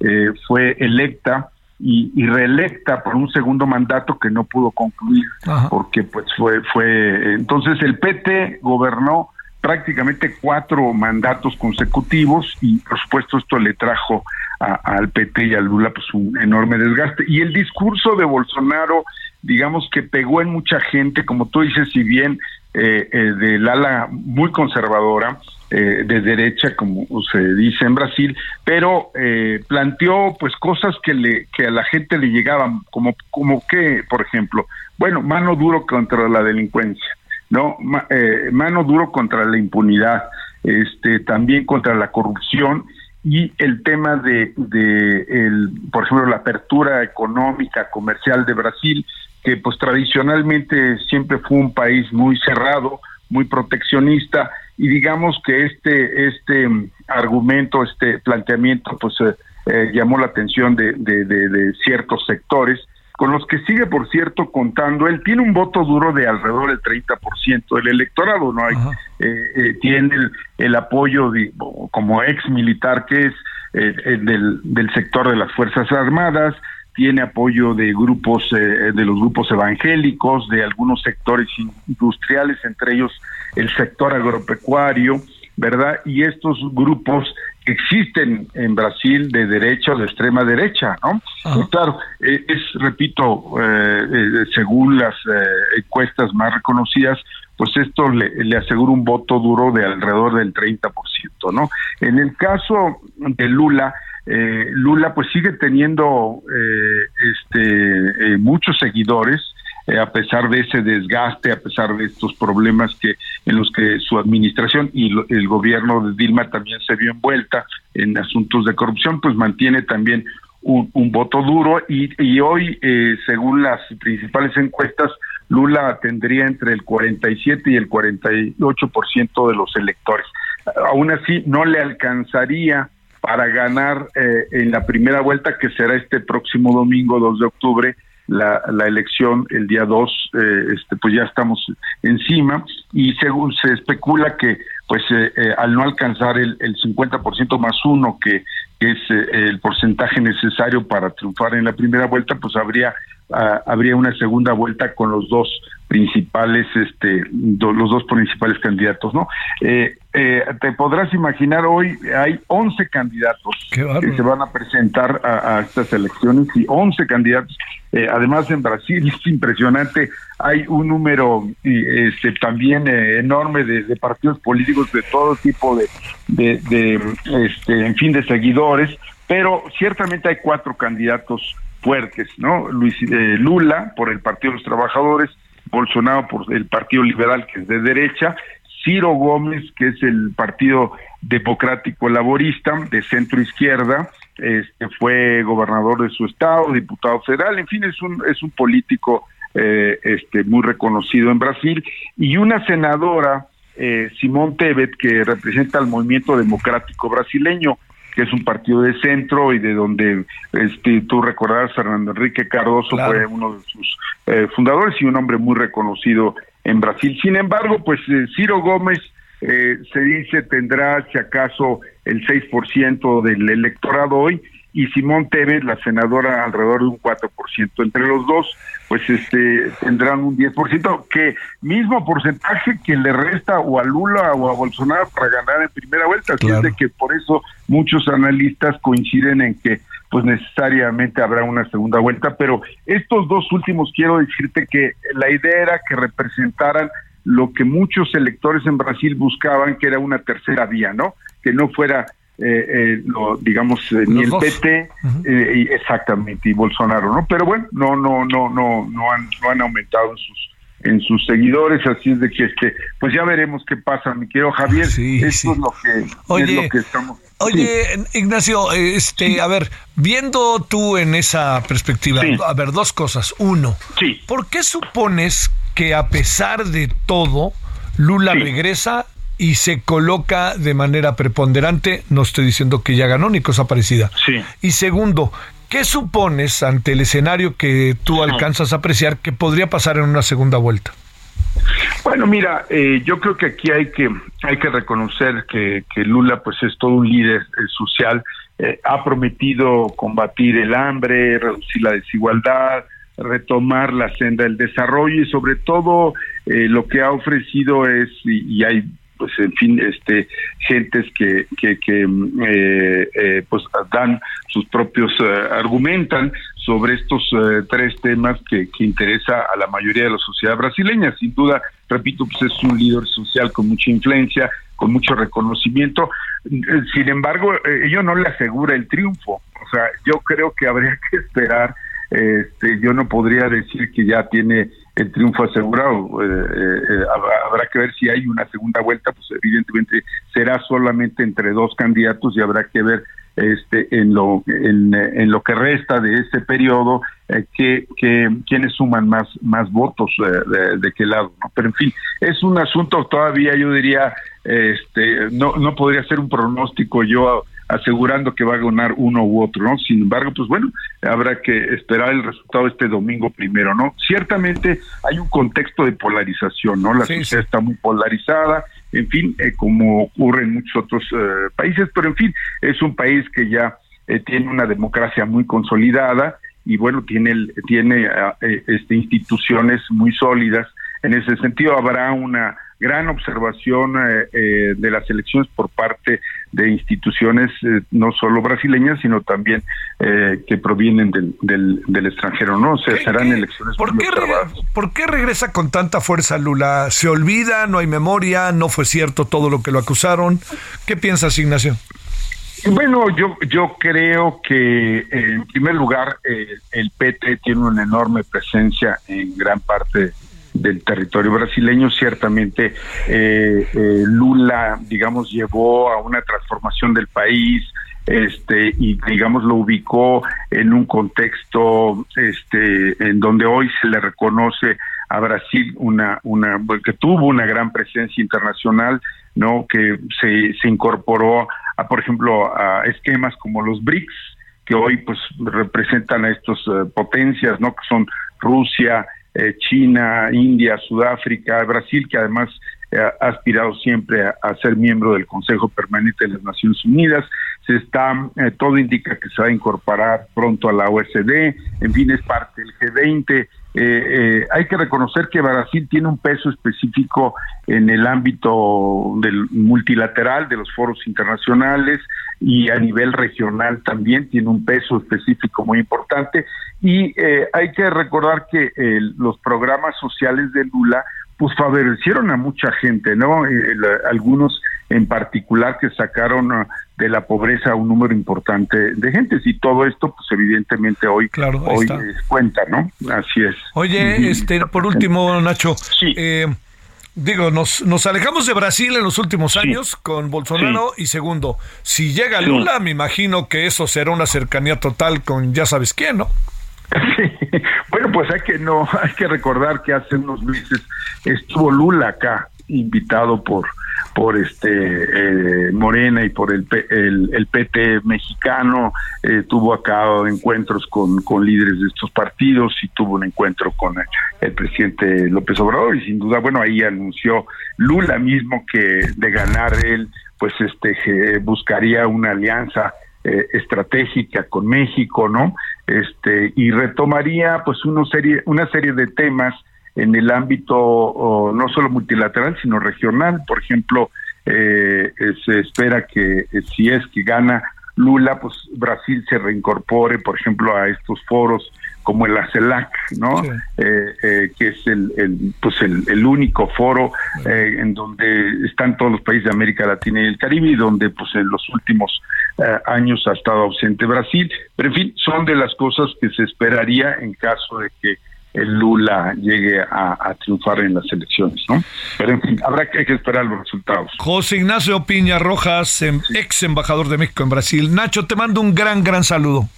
eh, fue electa y, y, reelecta por un segundo mandato que no pudo concluir porque pues fue fue entonces el PT gobernó prácticamente cuatro mandatos consecutivos y por supuesto esto le trajo al PT y a Lula pues un enorme desgaste. Y el discurso de Bolsonaro digamos que pegó en mucha gente como tú dices si bien eh, eh, del ala muy conservadora eh, de derecha como se dice en Brasil pero eh, planteó pues cosas que le que a la gente le llegaban como como que por ejemplo bueno mano duro contra la delincuencia no eh, mano duro contra la impunidad este también contra la corrupción y el tema de, de el, por ejemplo la apertura económica comercial de Brasil que pues tradicionalmente siempre fue un país muy cerrado muy proteccionista y digamos que este este argumento este planteamiento pues eh, eh, llamó la atención de, de, de, de ciertos sectores con los que sigue, por cierto, contando. Él tiene un voto duro de alrededor del 30% del electorado, ¿no? Hay, eh, eh, tiene el, el apoyo de, como ex militar que es eh, del, del sector de las Fuerzas Armadas, tiene apoyo de grupos, eh, de los grupos evangélicos, de algunos sectores industriales, entre ellos el sector agropecuario, ¿verdad? Y estos grupos que existen en Brasil de derecha o de extrema derecha, ¿no? Claro, eh, es, repito, eh, eh, según las eh, encuestas más reconocidas, pues esto le, asegura un voto duro de alrededor del 30%, ¿no? En el caso de Lula, eh, Lula pues sigue teniendo este muchos seguidores, eh, a pesar de ese desgaste, a pesar de estos problemas que en los que su administración y el gobierno de Dilma también se vio envuelta en asuntos de corrupción, pues mantiene también un, un voto duro y, y hoy, eh, según las principales encuestas, Lula tendría entre el 47 y el 48% de los electores. Aún así, no le alcanzaría para ganar eh, en la primera vuelta, que será este próximo domingo 2 de octubre, la, elección el día 2, eh, este, pues ya estamos encima y según se especula que pues eh, eh, al no alcanzar el, el 50% más uno que, que es eh, el porcentaje necesario para triunfar en la primera vuelta, pues habría uh, habría una segunda vuelta con los dos principales, este, do, los dos principales candidatos, ¿no? Eh, eh, te podrás imaginar hoy hay 11 candidatos que se van a presentar a, a estas elecciones y 11 candidatos. Eh, además en Brasil es impresionante, hay un número este, también eh, enorme de, de, partidos políticos de todo tipo de, de, de, este, en fin, de seguidores, pero ciertamente hay cuatro candidatos fuertes, ¿no? Luis eh, Lula por el Partido de los Trabajadores, Bolsonaro por el Partido Liberal que es de derecha, Ciro Gómez que es el Partido Democrático Laborista de centro izquierda, este fue gobernador de su estado, diputado federal, en fin, es un es un político eh, este muy reconocido en Brasil y una senadora eh, Simón Tebet que representa al movimiento democrático brasileño que es un partido de centro y de donde este, tú recordarás Fernando Enrique Cardoso claro. fue uno de sus eh, fundadores y un hombre muy reconocido en Brasil. Sin embargo, pues eh, Ciro Gómez eh, se dice tendrá si acaso el 6% del electorado hoy y Simón Tevez, la senadora, alrededor de un 4%. Entre los dos, pues este tendrán un 10%, que mismo porcentaje que le resta o a Lula o a Bolsonaro para ganar en primera vuelta. Así claro. es de que por eso muchos analistas coinciden en que pues necesariamente habrá una segunda vuelta, pero estos dos últimos quiero decirte que la idea era que representaran lo que muchos electores en Brasil buscaban, que era una tercera vía, ¿no? Que no fuera eh, eh, lo, digamos eh, ni el PT uh -huh. y exactamente y Bolsonaro no pero bueno no no no no no han no han aumentado en sus en sus seguidores así es de que este pues ya veremos qué pasa mi querido Javier. Sí, esto sí. es lo que Oye, es lo que estamos Oye, Ignacio, este, a ver, viendo tú en esa perspectiva, a ver, dos cosas. Uno, ¿por qué supones que a pesar de todo, Lula regresa y se coloca de manera preponderante? No estoy diciendo que ya ganó ni cosa parecida. Sí. Y segundo, ¿qué supones ante el escenario que tú alcanzas a apreciar que podría pasar en una segunda vuelta? Bueno, mira, eh, yo creo que aquí hay que hay que reconocer que, que Lula pues es todo un líder eh, social, eh, ha prometido combatir el hambre, reducir la desigualdad, retomar la senda del desarrollo y sobre todo lo que ha ofrecido es y, hay pues en fin este gentes que que, que pues dan sus propios argumentan sobre estos eh, tres temas que, que, interesa a la mayoría de la sociedad brasileña. Sin duda, repito, pues es un líder social con mucha influencia, con mucho reconocimiento. Sin embargo, eh, ello no le asegura el triunfo. O sea, yo creo que habría que esperar. Este, yo no podría decir que ya tiene el triunfo asegurado. Eh, habrá que ver si hay una segunda vuelta, pues evidentemente será solamente entre dos candidatos y habrá que ver este, en, lo, en, lo que resta de ese periodo, eh, que, que quienes suman más, más votos eh, de, qué lado. ¿no? Pero en fin, es un asunto todavía, yo diría, este, no, no podría ser un pronóstico yo asegurando que va a ganar uno u otro, ¿no? Sin embargo, pues bueno, habrá que esperar el resultado este domingo primero, ¿no? Ciertamente hay un contexto de polarización, ¿no? La sociedad está muy polarizada, en fin, eh, como ocurre en muchos otros eh, países, pero en fin, es un país que ya eh, tiene una democracia muy consolidada y bueno, tiene, tiene este, instituciones muy sólidas. En ese sentido, habrá una gran observación de las elecciones por parte de instituciones no solo brasileñas, sino también que provienen del, del, extranjero, ¿no? O sea, serán elecciones ¿por qué, ¿Por qué regresa con tanta fuerza Lula? ¿Se olvida? ¿No hay memoria? ¿No fue cierto todo lo que lo acusaron? ¿Qué piensas, Ignacio? Bueno, yo yo creo que en primer lugar el PT tiene una enorme presencia en gran parte del territorio brasileño. Ciertamente eh, eh, Lula, digamos, llevó a una transformación del país, este y digamos lo ubicó en un contexto este en donde hoy se le reconoce a Brasil una una que tuvo una gran presencia internacional no que se, se incorporó a por ejemplo a esquemas como los BRICS que hoy pues representan a estas eh, potencias no que son Rusia eh, China, India, Sudáfrica, Brasil, que además eh, ha aspirado siempre a, ser miembro del Consejo Permanente de las Naciones Unidas. Se está, eh, todo indica que se va a incorporar pronto a la OSD, en fin, es parte del G20. Hay que reconocer que Brasil tiene un peso específico en el ámbito del multilateral, de los foros internacionales y a nivel regional también tiene un peso específico muy importante y eh, hay que recordar que eh, los programas sociales de Lula pues favorecieron a mucha gente, ¿no? Eh, algunos en particular que sacaron de la pobreza un número importante de gentes y todo esto pues evidentemente hoy claro, hoy cuenta, ¿no? Así es. Oye, este por último Nacho, sí. digo, nos, nos alejamos de Brasil en los últimos años con Bolsonaro y segundo, si llega Lula, me imagino que eso será una cercanía total con ya sabes quién, ¿no? Bueno, pues hay que no, hay que recordar que hace unos meses estuvo Lula acá, invitado por por este eh, Morena y por el, el, PT mexicano, eh, tuvo acá encuentros con, con líderes de estos partidos y tuvo un encuentro con el, presidente López Obrador y sin duda, bueno, ahí anunció Lula mismo que de ganar él, pues este buscaría una alianza eh, estratégica con México, ¿no? Este y retomaría pues una serie una serie de temas en el ámbito no solo multilateral sino regional, por ejemplo, eh, se espera que eh, si es que gana Lula, pues Brasil se reincorpore, por ejemplo, a estos foros como el ACELAC, ¿no? Eh, eh, que es el, el pues el, único foro eh, en donde están todos los países de América Latina y el Caribe y donde pues en los últimos años ha estado ausente Brasil, pero en fin, son de las cosas que se esperaría en caso de que el Lula llegue a, a triunfar en las elecciones, ¿no? Pero en fin, habrá que, que esperar los resultados. José Ignacio Piña Rojas, em- ex embajador de México en Brasil. Nacho, te mando un gran, gran saludo.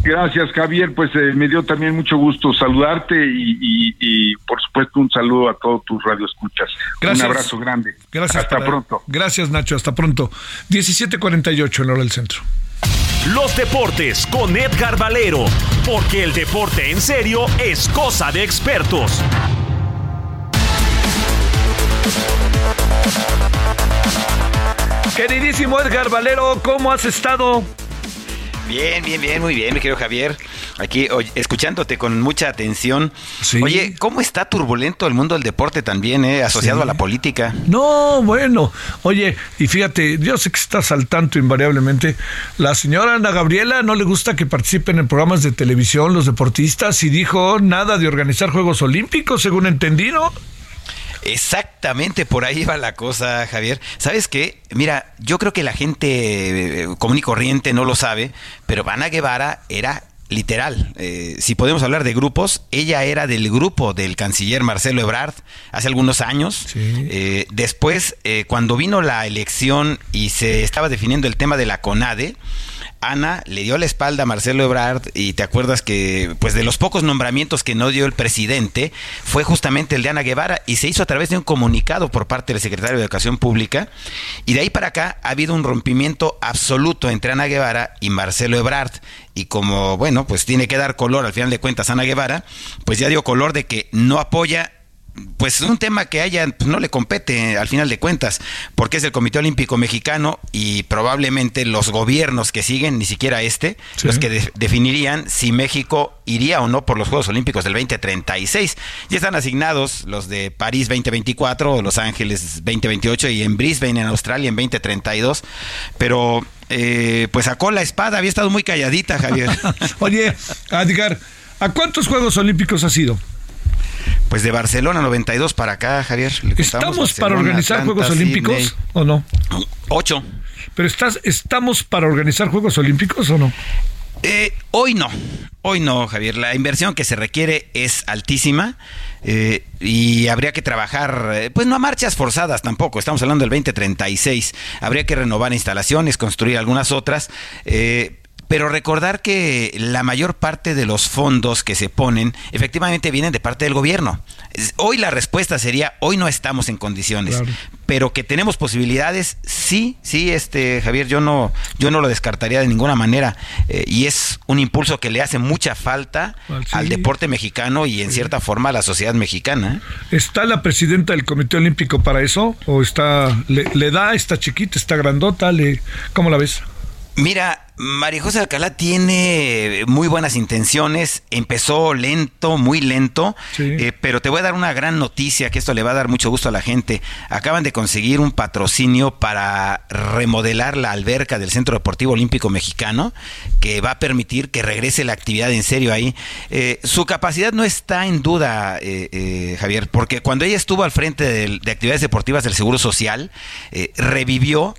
Gracias, Javier. Pues eh, me dio también mucho gusto saludarte y, y- y, por supuesto, un saludo a todos tus radioescuchas. Gracias. Un abrazo grande. Gracias. Hasta para- pronto. Gracias, Nacho. Hasta pronto. 17.48 en hora del centro. Los deportes con Edgar Valero, porque el deporte en serio es cosa de expertos. Queridísimo Edgar Valero, ¿cómo has estado? Bien, bien, bien, muy bien, mi querido Javier. Aquí oye, escuchándote con mucha atención. Oye, ¿cómo está turbulento el mundo del deporte también, eh, asociado Sí. a la política? No, bueno. Oye, y fíjate, yo sé que estás al tanto invariablemente. La señora Ana Gabriela no le gusta que participen en programas de televisión los deportistas y dijo nada de organizar Juegos Olímpicos, según entendí, ¿no? Exactamente, por ahí va la cosa, Javier. ¿Sabes qué? Mira, yo creo que la gente eh, común y corriente no lo sabe, pero Ana Guevara era literal. eh, si podemos hablar de grupos, ella era del grupo del canciller Marcelo Ebrard hace algunos años. Eh, después, eh, cuando vino la elección y se estaba definiendo el tema de la CONADE, Ana le dio la espalda a Marcelo Ebrard y te acuerdas que pues de los pocos nombramientos que no dio el presidente fue justamente el de Ana Guevara y se hizo a través de un comunicado por parte del secretario de Educación Pública. Y de ahí para acá ha habido un rompimiento absoluto entre Ana Guevara y Marcelo Ebrard. Y como bueno pues tiene que dar color al final de cuentas Ana Guevara pues ya dio color de que no apoya pues un tema que a ella pues, no le compete al final de cuentas, porque es el Comité Olímpico Mexicano y probablemente los gobiernos que siguen, ni siquiera este, Sí. los que de- definirían si México iría o no por los Juegos Olímpicos del 2036. Ya están asignados los de París 2024, Los Ángeles 2028 y en Brisbane, en Australia, en 2032, pero eh, pues sacó la espada, había estado muy calladita, Javier. Oye, Edgar, ¿a cuántos Juegos Olímpicos has ido? Pues de Barcelona 92 para acá, Javier. ¿Estamos para organizar Juegos Olímpicos o no? Ocho. Pero estás, ¿estamos para organizar Juegos Olímpicos o no? Eh, hoy no, hoy no, Javier. La inversión que se requiere es altísima eh, y habría que trabajar, eh, pues no a marchas forzadas tampoco. Estamos hablando del 2036. Habría que renovar instalaciones, construir algunas otras. eh, pero recordar que la mayor parte de los fondos que se ponen efectivamente vienen de parte del gobierno. Hoy la respuesta sería, hoy no estamos en condiciones, Claro. pero que tenemos posibilidades, sí, sí, este Javier, yo no, yo no lo descartaría de ninguna manera. eh, y es un impulso que le hace mucha falta Ah, sí. al deporte mexicano y en cierta forma a la sociedad mexicana. ¿eh? ¿Está la presidenta del Comité Olímpico para eso? ¿O está, le, le da, está chiquita, está grandota? Le, ¿Cómo la ves? Mira, María José Alcalá tiene muy buenas intenciones, empezó lento, muy lento, eh, pero te voy a dar una gran noticia que esto le va a dar mucho gusto a la gente. Acaban de conseguir un patrocinio para remodelar la alberca del Centro Deportivo Olímpico Mexicano, que va a permitir que regrese la actividad en serio ahí. Eh, su capacidad no está en duda, eh, eh, Javier, porque cuando ella estuvo al frente del- de, actividades deportivas del Seguro Social, eh, revivió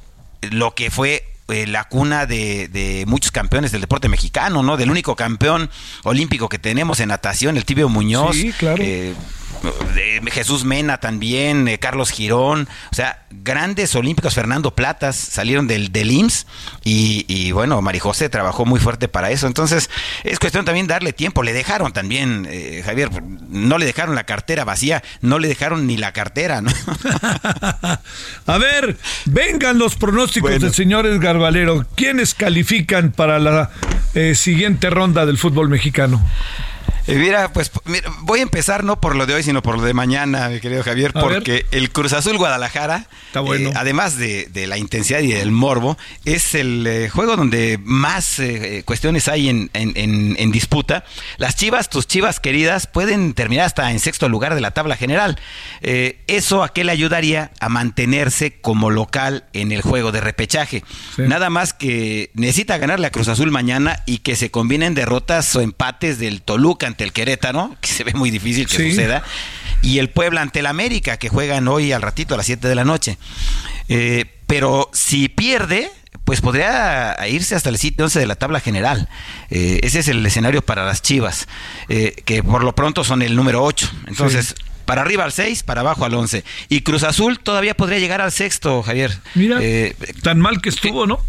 lo que fue eh, la cuna de, de muchos campeones del deporte mexicano, ¿no? Del único campeón olímpico que tenemos en natación, el Tibio Muñoz. Sí, claro. eh, de Jesús Mena también, eh, Carlos Girón, o sea, grandes olímpicos, Fernando Platas, salieron del, del IMSS y, y, bueno, Marijose trabajó muy fuerte para eso, entonces es cuestión también darle tiempo, le dejaron también, eh, Javier, no le dejaron la cartera vacía, no le dejaron ni la cartera, ¿no? A ver, vengan los pronósticos Bueno. del señor Edgar Valero. ¿Quiénes califican para la eh, siguiente ronda del fútbol mexicano? Mira, pues mira, voy a empezar no por lo de hoy, sino por lo de mañana, mi querido Javier, A porque el Cruz Azul Guadalajara, bueno. eh, además de, de la intensidad y del morbo, es el eh, juego donde más eh, cuestiones hay en, en- en- en disputa. Las chivas, tus chivas queridas, pueden terminar hasta en sexto lugar de la tabla general. ¿Eso a qué le ayudaría? A mantenerse como local en el juego de repechaje. Nada más que necesita ganarle a Cruz Azul mañana y que se combinen derrotas o empates del Toluca ante el Querétaro, que se ve muy difícil que Sí. suceda, y el Puebla ante el América, que juegan hoy al ratito a las 7 de la noche. Eh, pero si pierde, pues podría irse hasta el sitio 11 de la tabla general. Eh, ese es el escenario para las Chivas, eh, que por lo pronto son el número 8. Entonces, para arriba al 6, para abajo al 11. Y Cruz Azul todavía podría llegar al sexto, Javier. Mira, tan mal que estuvo, ¿no?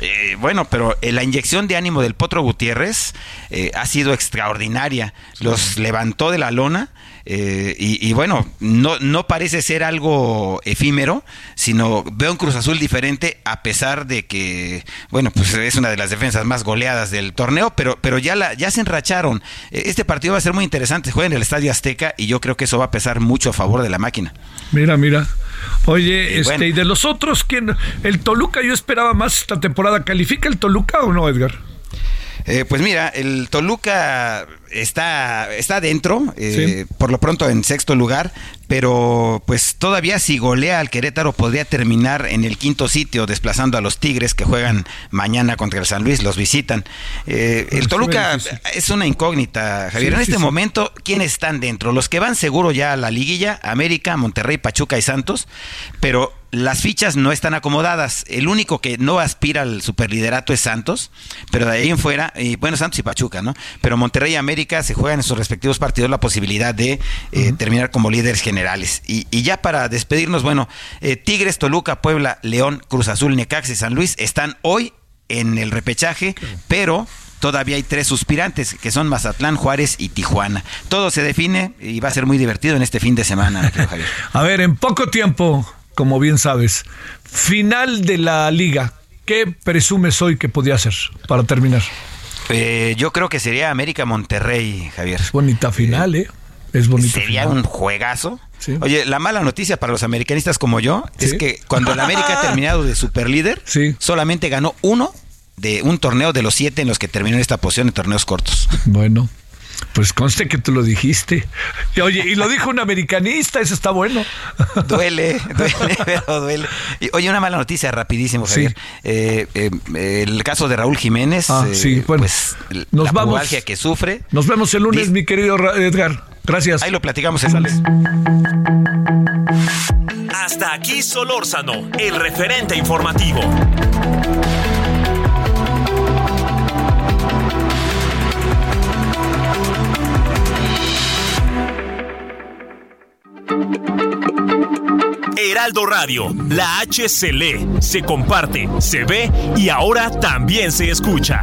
Eh, bueno, pero eh, la inyección de ánimo del Potro Gutiérrez eh, ha sido extraordinaria. Los levantó de la lona y, bueno, no, no parece ser algo efímero, sino veo un Cruz Azul diferente a pesar de que, bueno, pues es una de las defensas más goleadas del torneo, pero, pero ya, la, ya se enracharon. Este partido va a ser muy interesante. Juega en el Estadio Azteca y yo creo que eso va a pesar mucho a favor de la máquina. Mira, mira. Oye, y este, y de los otros, ¿quién? El Toluca, yo esperaba más esta temporada. ¿Califica el Toluca o no, Edgar? Eh, pues mira, el Toluca está, está dentro, eh, por lo pronto en sexto lugar, pero pues todavía si golea al Querétaro podría terminar en el quinto sitio, desplazando a los Tigres que juegan mañana contra el San Luis, los visitan. Eh, el Toluca es una incógnita, Javier. en este momento, ¿quiénes están dentro? Los que van seguro ya a la liguilla, América, Monterrey, Pachuca y Santos, pero las fichas no están acomodadas. El único que no aspira al superliderato es Santos, pero de ahí en fuera, y bueno, Santos y Pachuca, ¿no? Pero Monterrey y América se juegan en sus respectivos partidos la posibilidad de eh, terminar como líderes generales. Y, ya para despedirnos, bueno, eh, Tigres, Toluca, Puebla, León, Cruz Azul, Necaxa y San Luis están hoy en el repechaje, pero todavía hay tres suspirantes, que son Mazatlán, Juárez y Tijuana. Todo se define y va a ser muy divertido en este fin de semana. a ver, en poco tiempo, como bien sabes. Final de la liga. ¿Qué presumes hoy que podía ser para terminar? Eh, yo creo que sería América Monterrey, Javier. Es bonita final, ¿eh? Es. Sería un juegazo. Oye, la mala noticia para los americanistas como yo es que cuando el América ha terminado de superlíder, solamente ganó uno de un torneo de los siete en los que terminó en esta posición en torneos cortos. Bueno, pues conste que tú lo dijiste. Y, oye, y lo dijo un americanista, eso está bueno. Duele, duele, pero duele. Y, oye, una mala noticia, rapidísimo, Javier. Eh, eh, el caso de Raúl Jiménez, ah, sí, bueno, pues nos la vamos, que sufre. Nos vemos el lunes, mi querido Edgar. Gracias. Ahí lo platicamos. Hasta aquí Solórzano, el referente informativo. Heraldo Radio, la H se lee, se comparte, se ve y ahora también se escucha.